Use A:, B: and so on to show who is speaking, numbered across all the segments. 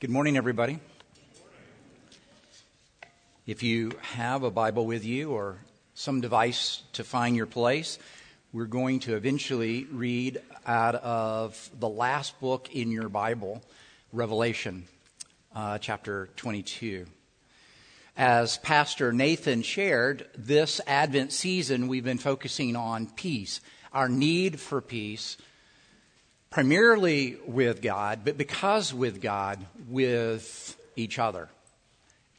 A: Good morning, everybody. If you have a Bible with you or some device to find your place, we're going to eventually read out of the last book in your Bible, Revelation, uh, chapter 22. As Pastor Nathan shared, this Advent season we've been focusing on peace, our need for peace primarily with God, but because with God, with each other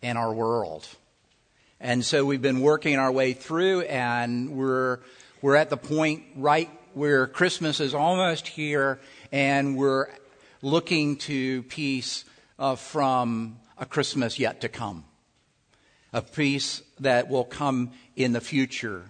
A: and our world. And so we've been working our way through, and we're, we're at the point right where Christmas is almost here, and we're looking to peace uh, from a Christmas yet to come, a peace that will come in the future.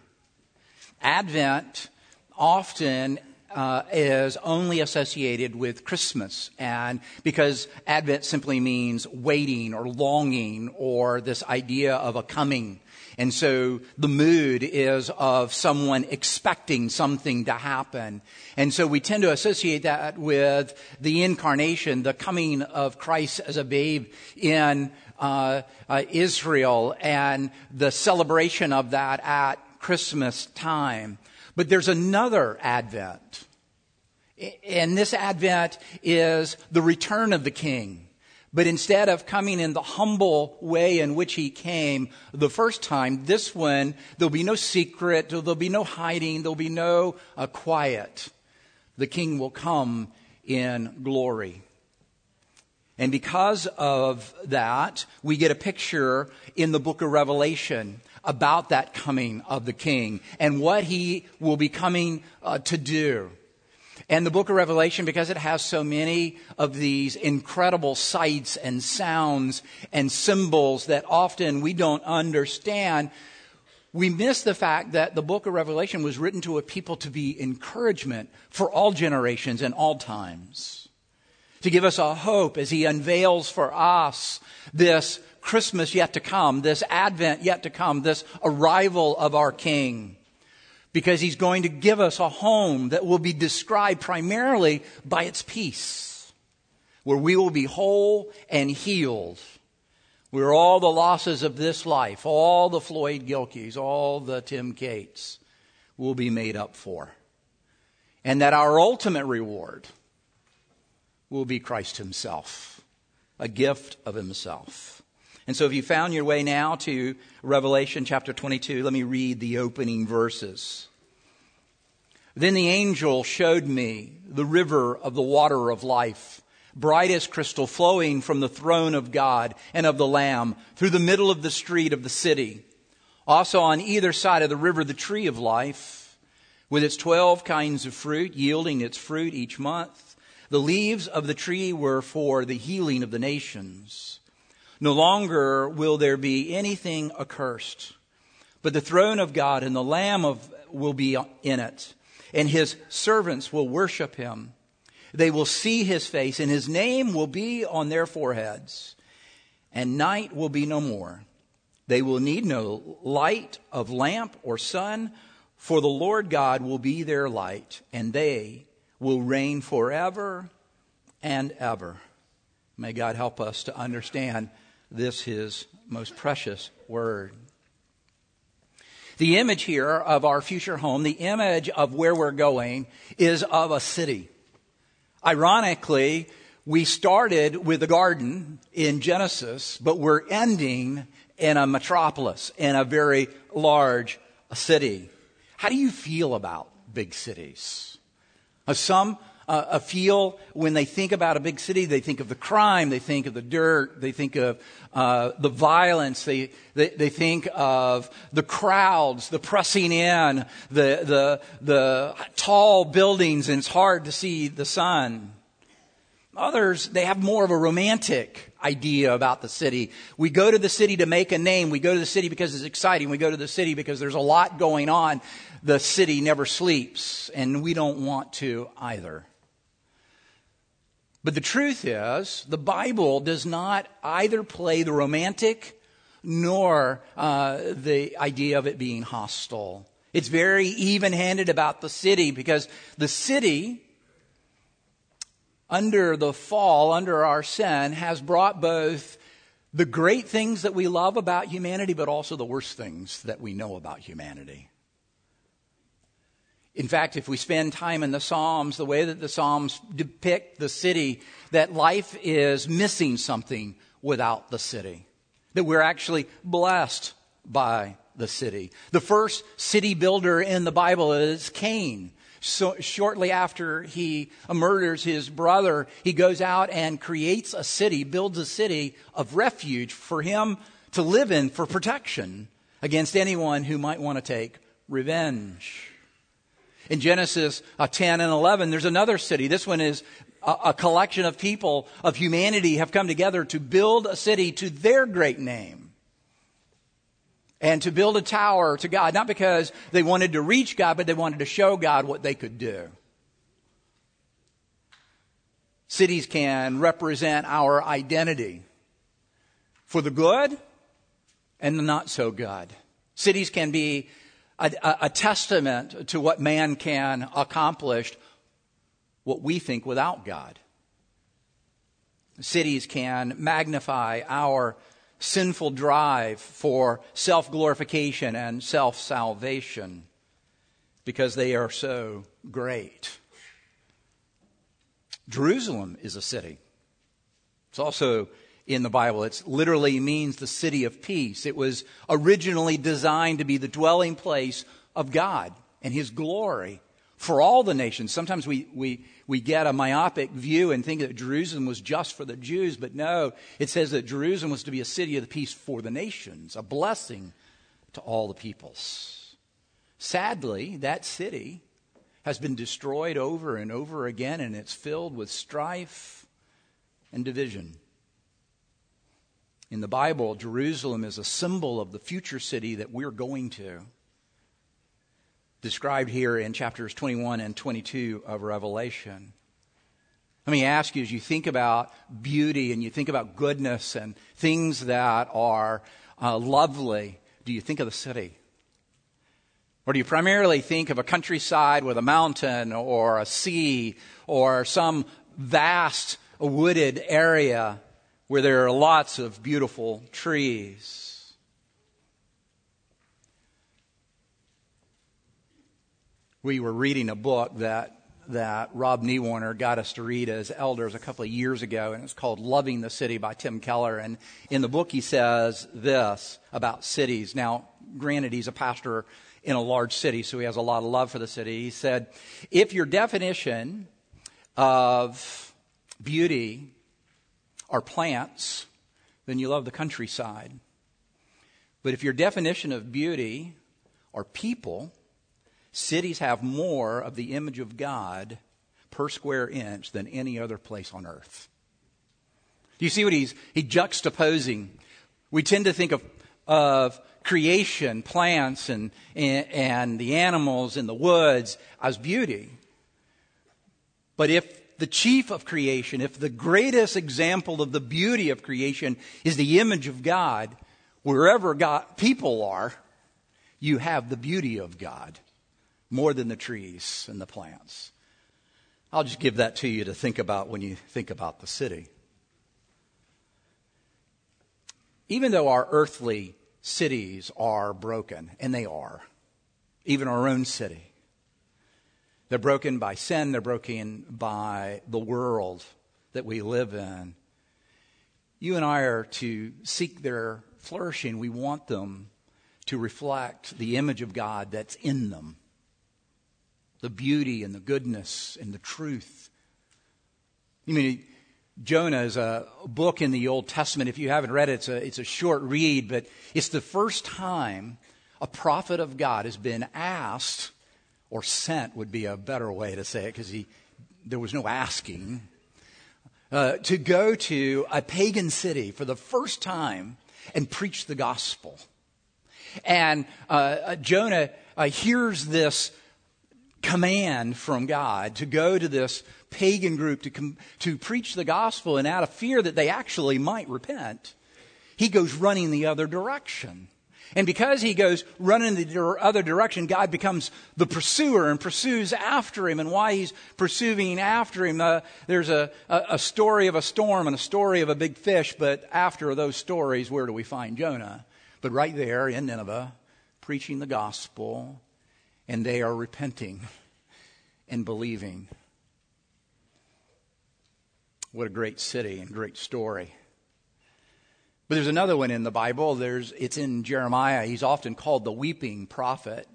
A: Advent often uh, is only associated with Christmas, and because Advent simply means waiting or longing or this idea of a coming. And so the mood is of someone expecting something to happen. And so we tend to associate that with the incarnation, the coming of Christ as a babe in uh, uh, Israel, and the celebration of that at Christmas time. But there's another Advent. And this Advent is the return of the King. But instead of coming in the humble way in which he came the first time, this one, there'll be no secret, there'll be no hiding, there'll be no uh, quiet. The King will come in glory. And because of that, we get a picture in the book of Revelation about that coming of the King and what he will be coming uh, to do. And the book of Revelation, because it has so many of these incredible sights and sounds and symbols that often we don't understand, we miss the fact that the book of Revelation was written to a people to be encouragement for all generations and all times. To give us a hope as he unveils for us this Christmas yet to come, this Advent yet to come, this arrival of our King. Because he's going to give us a home that will be described primarily by its peace, where we will be whole and healed, where all the losses of this life, all the Floyd Gilkeys, all the Tim Cates will be made up for. And that our ultimate reward will be Christ himself, a gift of himself. And so if you found your way now to Revelation chapter 22, let me read the opening verses. Then the angel showed me the river of the water of life, bright as crystal, flowing from the throne of God and of the Lamb through the middle of the street of the city. Also on either side of the river, the tree of life, with its twelve kinds of fruit, yielding its fruit each month. The leaves of the tree were for the healing of the nations. No longer will there be anything accursed, but the throne of God and the Lamb of, will be in it, and his servants will worship him. They will see his face, and his name will be on their foreheads, and night will be no more. They will need no light of lamp or sun, for the Lord God will be their light, and they will reign forever and ever. May God help us to understand this his most precious word. The image here of our future home, the image of where we're going, is of a city. Ironically, we started with a garden in Genesis, but we're ending in a metropolis, in a very large city. How do you feel about big cities? Some a feel when they think about a big city, they think of the crime, they think of the dirt, they think of uh, the violence, they, they, they, think of the crowds, the pressing in, the, the, the tall buildings, and it's hard to see the sun. Others, they have more of a romantic idea about the city. We go to the city to make a name. We go to the city because it's exciting. We go to the city because there's a lot going on. The city never sleeps, and we don't want to either. But the truth is, the Bible does not either play the romantic nor uh, the idea of it being hostile. It's very even handed about the city because the city under the fall, under our sin, has brought both the great things that we love about humanity, but also the worst things that we know about humanity. In fact, if we spend time in the Psalms, the way that the Psalms depict the city, that life is missing something without the city. That we're actually blessed by the city. The first city builder in the Bible is Cain. So shortly after he murders his brother, he goes out and creates a city, builds a city of refuge for him to live in for protection against anyone who might want to take revenge. In Genesis uh, 10 and 11, there's another city. This one is a, a collection of people of humanity have come together to build a city to their great name and to build a tower to God, not because they wanted to reach God, but they wanted to show God what they could do. Cities can represent our identity for the good and the not so good. Cities can be a, a, testament to what man can accomplish, what we think without God. Cities can magnify our sinful drive for self glorification and self salvation because they are so great. Jerusalem is a city. It's also in the Bible. It literally means the city of peace. It was originally designed to be the dwelling place of God and His glory for all the nations. Sometimes we, we, we get a myopic view and think that Jerusalem was just for the Jews, but no, it says that Jerusalem was to be a city of the peace for the nations, a blessing to all the peoples. Sadly, that city has been destroyed over and over again, and it's filled with strife and division. In the Bible, Jerusalem is a symbol of the future city that we're going to described here in chapters 21 and 22 of Revelation. Let me ask you as you think about beauty and you think about goodness and things that are uh, lovely, do you think of the city? Or do you primarily think of a countryside with a mountain or a sea or some vast wooded area where there are lots of beautiful trees? we were reading a book that that Rob Newarner got us to read as elders a couple of years ago, and it's called Loving the City by Tim Keller. And in the book, he says this about cities. Now, granted, he's a pastor in a large city, so he has a lot of love for the city. He said, If your definition of beauty are plants, then you love the countryside. But if your definition of beauty are people, Cities have more of the image of God per square inch than any other place on earth. Do you see what he's he juxtaposing? We tend to think of, of creation, plants, and, and, and the animals in the woods as beauty. But if the chief of creation, if the greatest example of the beauty of creation is the image of God, wherever God, people are, you have the beauty of God more than the trees and the plants. I'll just give that to you to think about when you think about the city. Even though our earthly cities are broken, and they are, even our own city, they're broken by sin, they're broken by the world that we live in. You and I are to seek their flourishing. We want them to reflect the image of God that's in them the beauty and the goodness and the truth. You mean, Jonah is a book in the Old Testament. If you haven't read it, it's a, it's a short read, but it's the first time a prophet of God has been asked, or sent would be a better way to say it, because there was no asking, uh, to go to a pagan city for the first time and preach the gospel. And uh, Jonah uh, hears this command from God to go to this pagan group to, com- to preach the gospel, and out of fear that they actually might repent, he goes running the other direction. And because he goes running in the other direction, God becomes the pursuer and pursues after him. And why he's pursuing after him, uh, there's a, a, a story of a storm and a story of a big fish, but after those stories, where do we find Jonah? But right there in Nineveh, preaching the gospel, and they are repenting and believing. What a great city and great story. But there's another one in the Bible. There's, it's in Jeremiah. He's often called the weeping prophet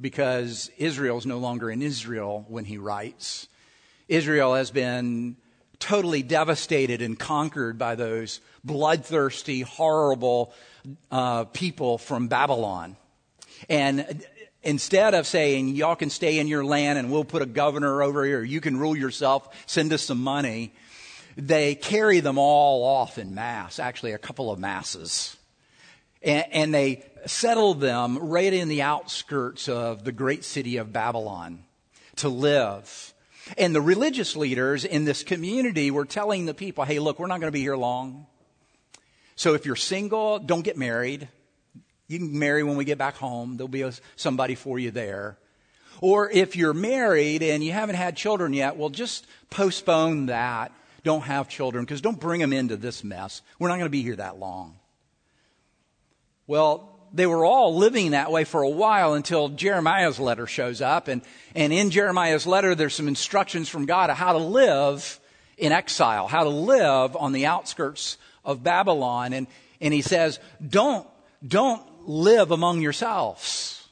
A: because Israel's no longer in Israel when he writes. Israel has been totally devastated and conquered by those bloodthirsty, horrible uh, people from Babylon. And instead of saying, y'all can stay in your land and we'll put a governor over here, you can rule yourself, send us some money, they carry them all off in mass, actually, a couple of masses. And, and they settle them right in the outskirts of the great city of Babylon to live. And the religious leaders in this community were telling the people, hey, look, we're not going to be here long. So if you're single, don't get married. You can marry when we get back home. There'll be a, somebody for you there. Or if you're married and you haven't had children yet, well, just postpone that don't have children because don't bring them into this mess. We're not going to be here that long. Well, they were all living that way for a while until Jeremiah's letter shows up. And, and in Jeremiah's letter, there's some instructions from God of how to live in exile, how to live on the outskirts of Babylon. And, and he says, don't, don't live among yourselves.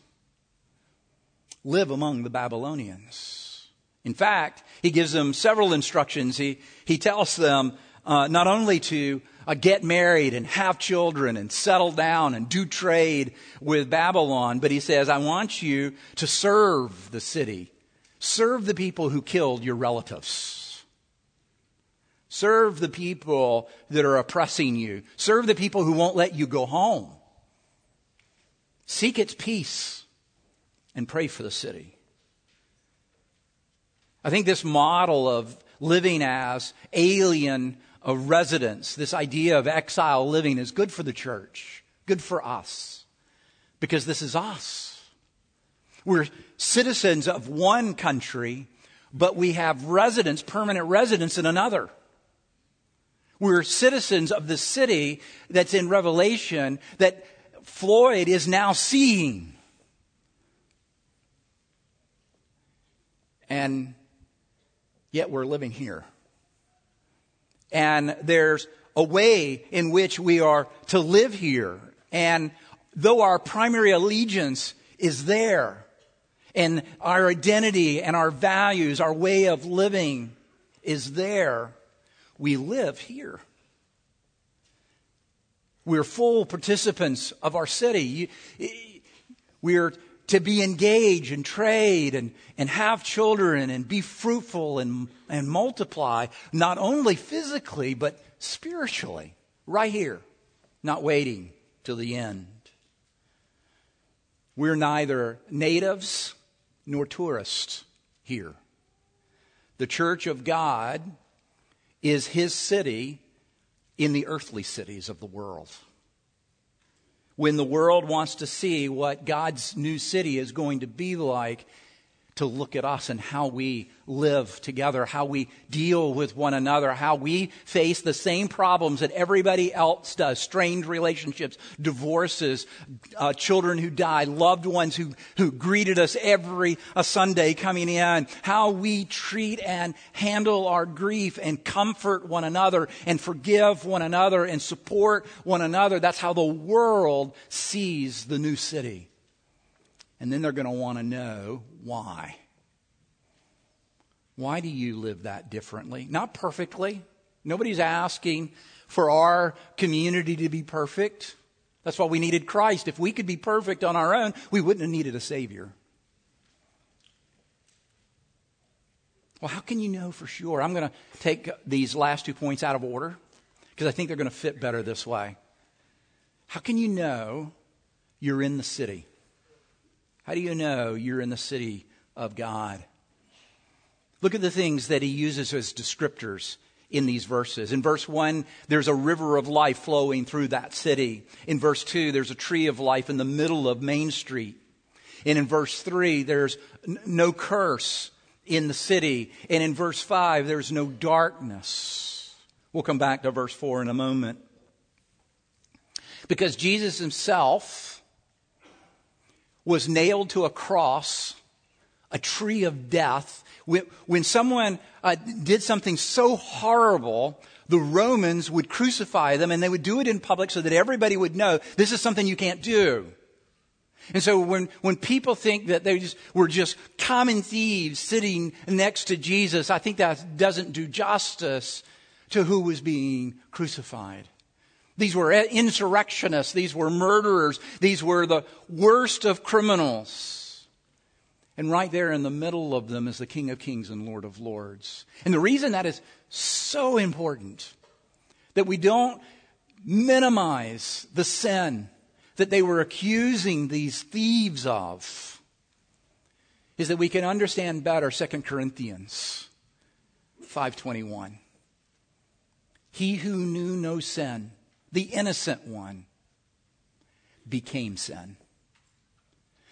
A: Live among the Babylonians. In fact, he gives them several instructions. He, he tells them uh, not only to uh, get married and have children and settle down and do trade with Babylon, but he says, I want you to serve the city. Serve the people who killed your relatives. Serve the people that are oppressing you. Serve the people who won't let you go home. Seek its peace and pray for the city. I think this model of living as alien residents, this idea of exile living is good for the church, good for us, because this is us. We're citizens of one country, but we have residence, permanent residence in another. We're citizens of the city that's in Revelation that Floyd is now seeing. And yet we're living here. And there's a way in which we are to live here. And though our primary allegiance is there, and our identity and our values, our way of living is there, we live here. We're full participants of our city. We're to be engaged and trade and, and have children and be fruitful and, and multiply, not only physically, but spiritually, right here, not waiting till the end. We're neither natives nor tourists here. The church of God is his city in the earthly cities of the world when the world wants to see what God's new city is going to be like, to look at us and how we live together, how we deal with one another, how we face the same problems that everybody else does strained relationships, divorces, uh, children who die, loved ones who, who greeted us every a Sunday coming in, how we treat and handle our grief and comfort one another and forgive one another and support one another. That's how the world sees the new city. And then they're going to want to know why. Why do you live that differently? Not perfectly. Nobody's asking for our community to be perfect. That's why we needed Christ. If we could be perfect on our own, we wouldn't have needed a Savior. Well, how can you know for sure? I'm going to take these last two points out of order because I think they're going to fit better this way. How can you know you're in the city? How do you know you're in the city of God? Look at the things that he uses as descriptors in these verses. In verse 1, there's a river of life flowing through that city. In verse 2, there's a tree of life in the middle of Main Street. And in verse 3, there's no curse in the city. And in verse 5, there's no darkness. We'll come back to verse 4 in a moment. Because Jesus himself was nailed to a cross, a tree of death. When, when someone uh, did something so horrible, the Romans would crucify them and they would do it in public so that everybody would know this is something you can't do. And so when, when people think that they just, were just common thieves sitting next to Jesus, I think that doesn't do justice to who was being crucified. These were insurrectionists. These were murderers. These were the worst of criminals. And right there in the middle of them is the King of Kings and Lord of Lords. And the reason that is so important that we don't minimize the sin that they were accusing these thieves of is that we can understand better 2 Corinthians 5:21. He who knew no sin, the innocent one, became sin.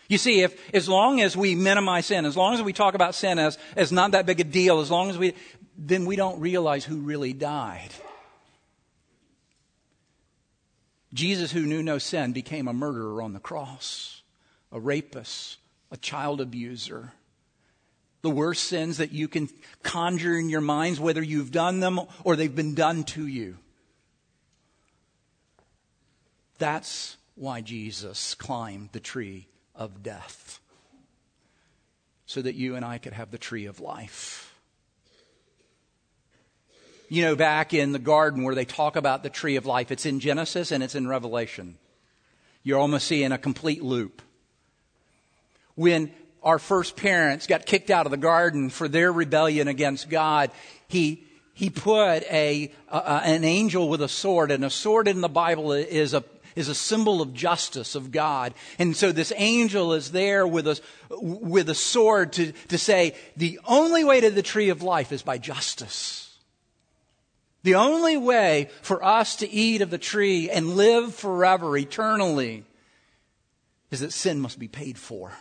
A: You see, if as long as we minimize sin, as long as we talk about sin as, as not that big a deal, as long as we then we don't realize who really died. Jesus, who knew no sin, became a murderer on the cross, a rapist, a child abuser. The worst sins that you can conjure in your minds, whether you've done them or they've been done to you. That's why Jesus climbed the tree of death, so that you and I could have the tree of life you know, back in the garden where they talk about the tree of life. It's in Genesis and it's in Revelation. You're almost seeing a complete loop. When our first parents got kicked out of the garden for their rebellion against God, he, he put a, a, an angel with a sword, and a sword in the Bible is a, is a symbol of justice of God. And so this angel is there with a, with a sword to, to say, the only way to the tree of life is by justice. The only way for us to eat of the tree and live forever, eternally, is that sin must be paid for.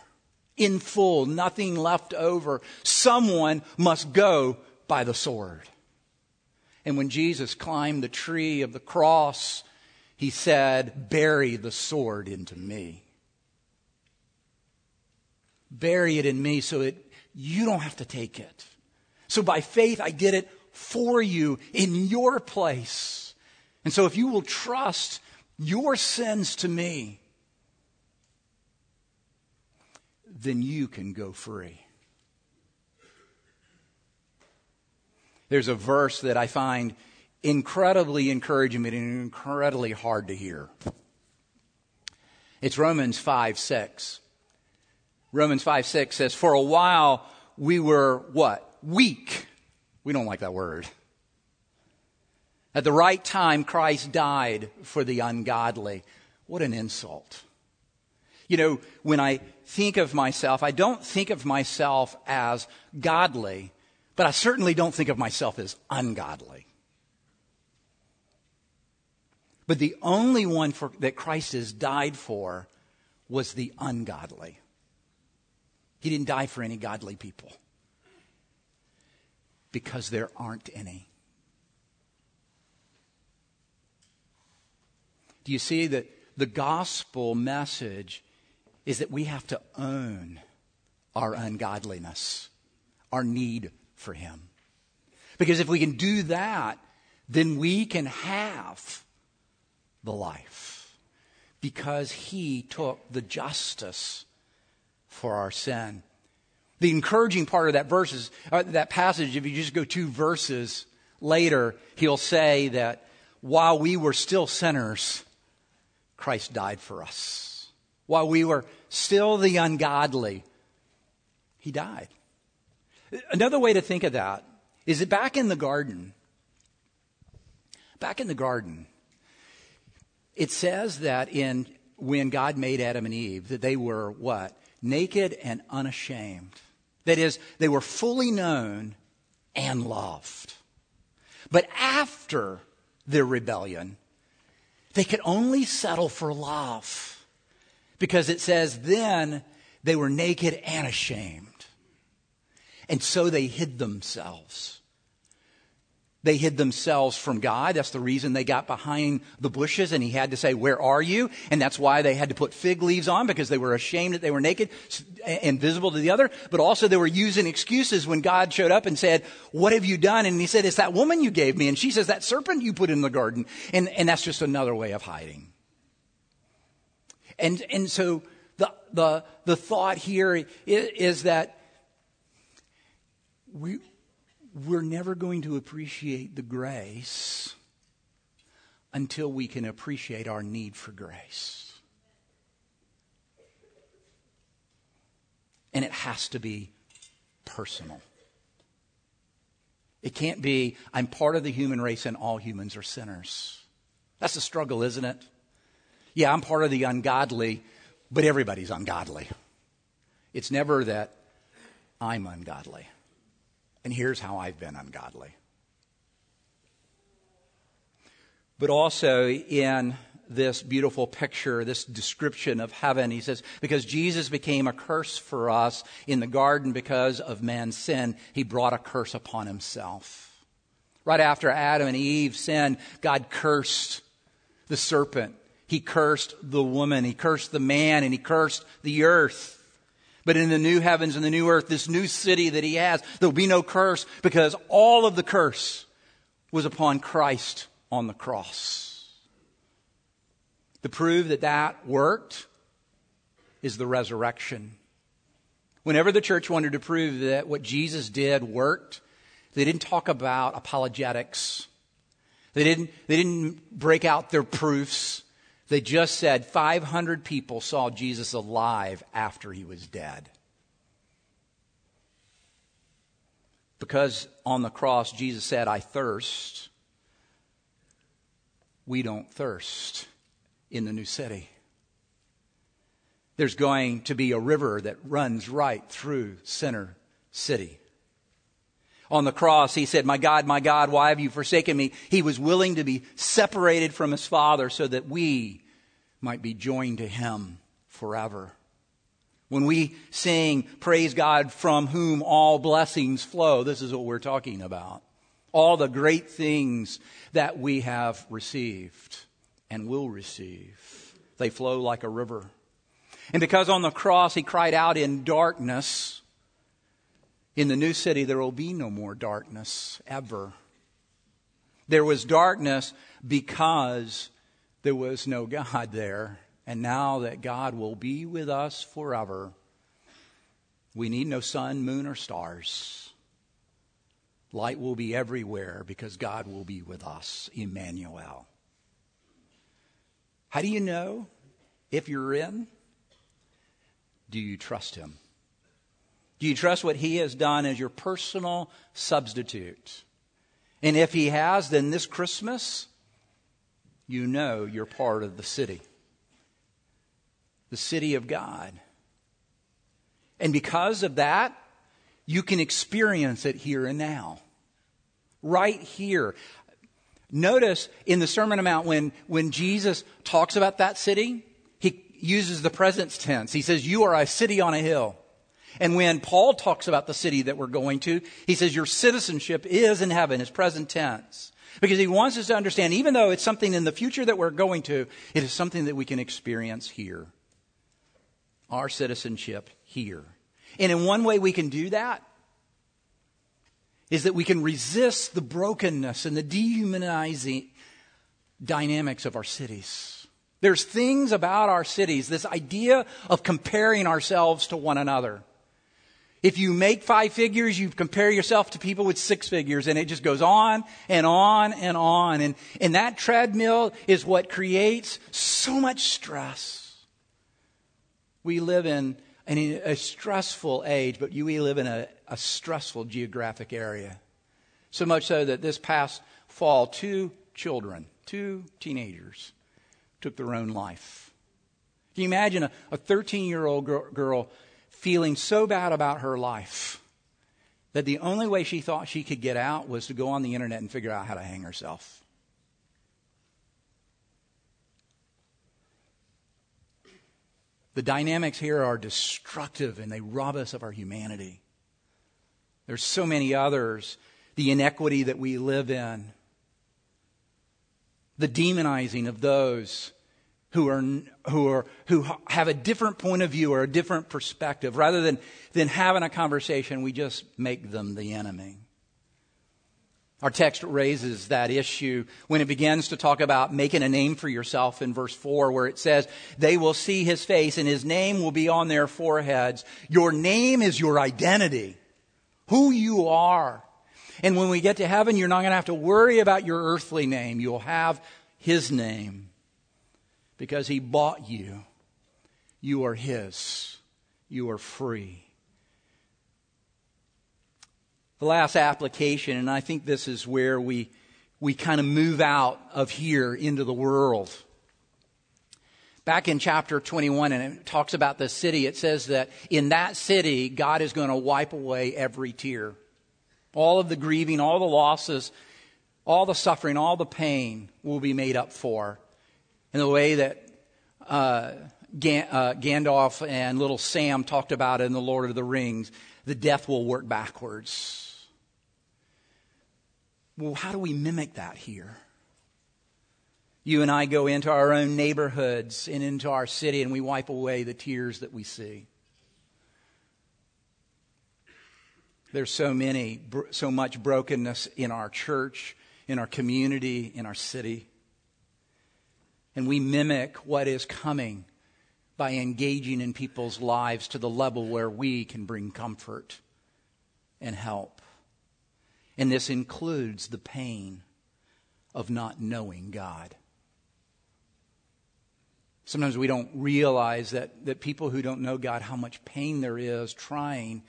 A: In full, nothing left over. Someone must go by the sword. And when Jesus climbed the tree of the cross, he said, Bury the sword into me. Bury it in me so that you don't have to take it. So by faith, I did it for you in your place. And so if you will trust your sins to me, then you can go free. There's a verse that I find incredibly encouraging and incredibly hard to hear. It's Romans 5 6. Romans 5 6 says, For a while we were what? Weak. We don't like that word. At the right time, Christ died for the ungodly. What an insult. You know, when I think of myself, I don't think of myself as godly, but I certainly don't think of myself as ungodly. But the only one for, that Christ has died for was the ungodly. He didn't die for any godly people because there aren't any. Do you see that the gospel message is that we have to own our ungodliness, our need for Him? Because if we can do that, then we can have the life because He took the justice for our sin. The encouraging part of that verse is, uh, that passage, if you just go two verses later, he'll say that while we were still sinners, Christ died for us. While we were still the ungodly, he died. Another way to think of that is that back in the garden, back in the garden, it says that in when God made Adam and Eve, that they were what? Naked and unashamed. That is, they were fully known and loved. But after their rebellion, they could only settle for love because it says then they were naked and ashamed. And so they hid themselves. They hid themselves from God. That's the reason they got behind the bushes and he had to say, Where are you? And that's why they had to put fig leaves on because they were ashamed that they were naked and visible to the other. But also they were using excuses when God showed up and said, What have you done? And he said, It's that woman you gave me. And she says, That serpent you put in the garden. And, and that's just another way of hiding. And, and so the, the, the thought here is, is that we, we're never going to appreciate the grace until we can appreciate our need for grace. And it has to be personal. It can't be, I'm part of the human race and all humans are sinners. That's a struggle, isn't it? Yeah, I'm part of the ungodly, but everybody's ungodly. It's never that I'm ungodly. And here's how I've been ungodly. But also in this beautiful picture, this description of heaven, he says, because Jesus became a curse for us in the garden because of man's sin, he brought a curse upon himself. Right after Adam and Eve sinned, God cursed the serpent. He cursed the woman. He cursed the man and he cursed the earth. But in the new heavens and the new earth, this new city that he has, there will be no curse because all of the curse was upon Christ on the cross. The proof that that worked is the resurrection. Whenever the church wanted to prove that what Jesus did worked, they didn't talk about apologetics. They didn't, they didn't break out their proofs. They just said 500 people saw Jesus alive after he was dead. Because on the cross, Jesus said, I thirst. We don't thirst in the new city. There's going to be a river that runs right through center city. On the cross, he said, My God, my God, why have you forsaken me? He was willing to be separated from his Father so that we might be joined to him forever. When we sing, Praise God from whom all blessings flow, this is what we're talking about. All the great things that we have received and will receive, they flow like a river. And because on the cross he cried out in darkness, in the new city, there will be no more darkness ever. There was darkness because there was no God there. And now that God will be with us forever, we need no sun, moon, or stars. Light will be everywhere because God will be with us, Emmanuel. How do you know if you're in? Do you trust Him? Do you trust what He has done as your personal substitute? And if He has, then this Christmas, you know you're part of the city, the city of God. And because of that, you can experience it here and now. Right here. Notice in the Sermon on Mount when, when Jesus talks about that city, he uses the present tense. He says, You are a city on a hill. And when Paul talks about the city that we're going to, he says, Your citizenship is in heaven, it's present tense. Because he wants us to understand, even though it's something in the future that we're going to, it is something that we can experience here. Our citizenship here. And in one way we can do that is that we can resist the brokenness and the dehumanizing dynamics of our cities. There's things about our cities, this idea of comparing ourselves to one another. If you make five figures, you compare yourself to people with six figures, and it just goes on and on and on. And, and that treadmill is what creates so much stress. We live in, in a stressful age, but we live in a, a stressful geographic area. So much so that this past fall, two children, two teenagers, took their own life. Can you imagine a 13 year old girl feeling so bad about her life that the only way she thought she could get out was to go on the internet and figure out how to hang herself. The dynamics here are destructive and they rob us of our humanity. There's so many others. The inequity that we live in, the demonizing of those who are, who are, who have a different point of view or a different perspective. Rather than, than having a conversation, we just make them the enemy. Our text raises that issue when it begins to talk about making a name for yourself in verse 4, where it says, They will see his face and his name will be on their foreheads. Your name is your identity, who you are. And when we get to heaven, you're not going to have to worry about your earthly name. You'll have his name because he bought you. You are his. You are free. The last application, and I think this is where we, we kind of move out of here into the world. Back in chapter 21, and it talks about the city, it says that in that city, God is going to wipe away every tear. All of the grieving, all the losses, all the suffering, all the pain will be made up for in the way that uh, Gan- uh, Gandalf and little Sam talked about in The Lord of the Rings. The death will work backwards. Well, how do we mimic that here? You and I go into our own neighborhoods and into our city and we wipe away the tears that we see. There's so many, so much brokenness in our church, in our community, in our city. And we mimic what is coming by engaging in people's lives to the level where we can bring comfort and help. And this includes the pain of not knowing God. Sometimes we don't realize that, that people who don't know God, how much pain there is trying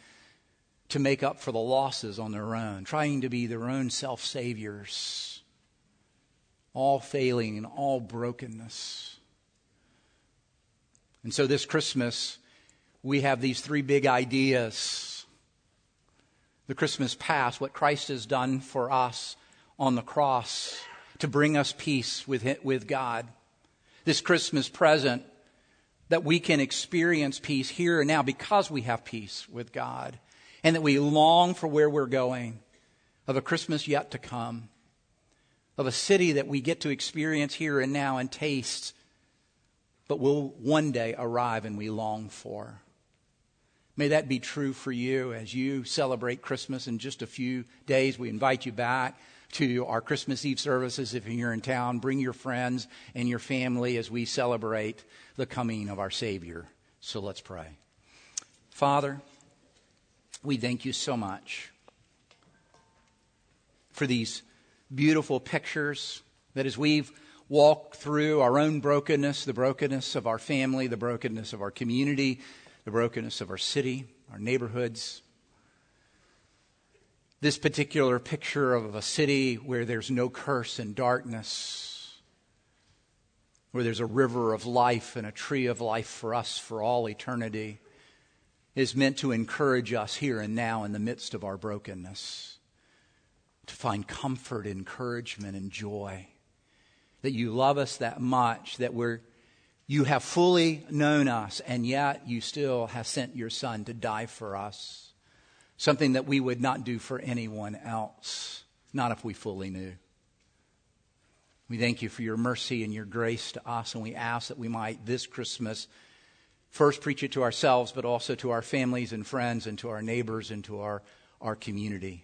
A: to make up for the losses on their own, trying to be their own self saviors all failing and all brokenness. And so this Christmas, we have these three big ideas. The Christmas past, what Christ has done for us on the cross to bring us peace with, with God. This Christmas present, that we can experience peace here and now because we have peace with God. And that we long for where we're going, of a Christmas yet to come of a city that we get to experience here and now and taste, but will one day arrive and we long for. May that be true for you as you celebrate Christmas in just a few days. We invite you back to our Christmas Eve services if you're in town. Bring your friends and your family as we celebrate the coming of our Savior. So let's pray. Father, we thank you so much for these beautiful pictures that as we've walked through our own brokenness, the brokenness of our family, the brokenness of our community, the brokenness of our city, our neighborhoods, this particular picture of a city where there's no curse and darkness, where there's a river of life and a tree of life for us for all eternity, is meant to encourage us here and now in the midst of our brokenness to find comfort, encouragement, and joy. That you love us that much, that we're, you have fully known us, and yet you still have sent your Son to die for us. Something that we would not do for anyone else, not if we fully knew. We thank you for your mercy and your grace to us, and we ask that we might this Christmas first preach it to ourselves, but also to our families and friends, and to our neighbors, and to our, our community.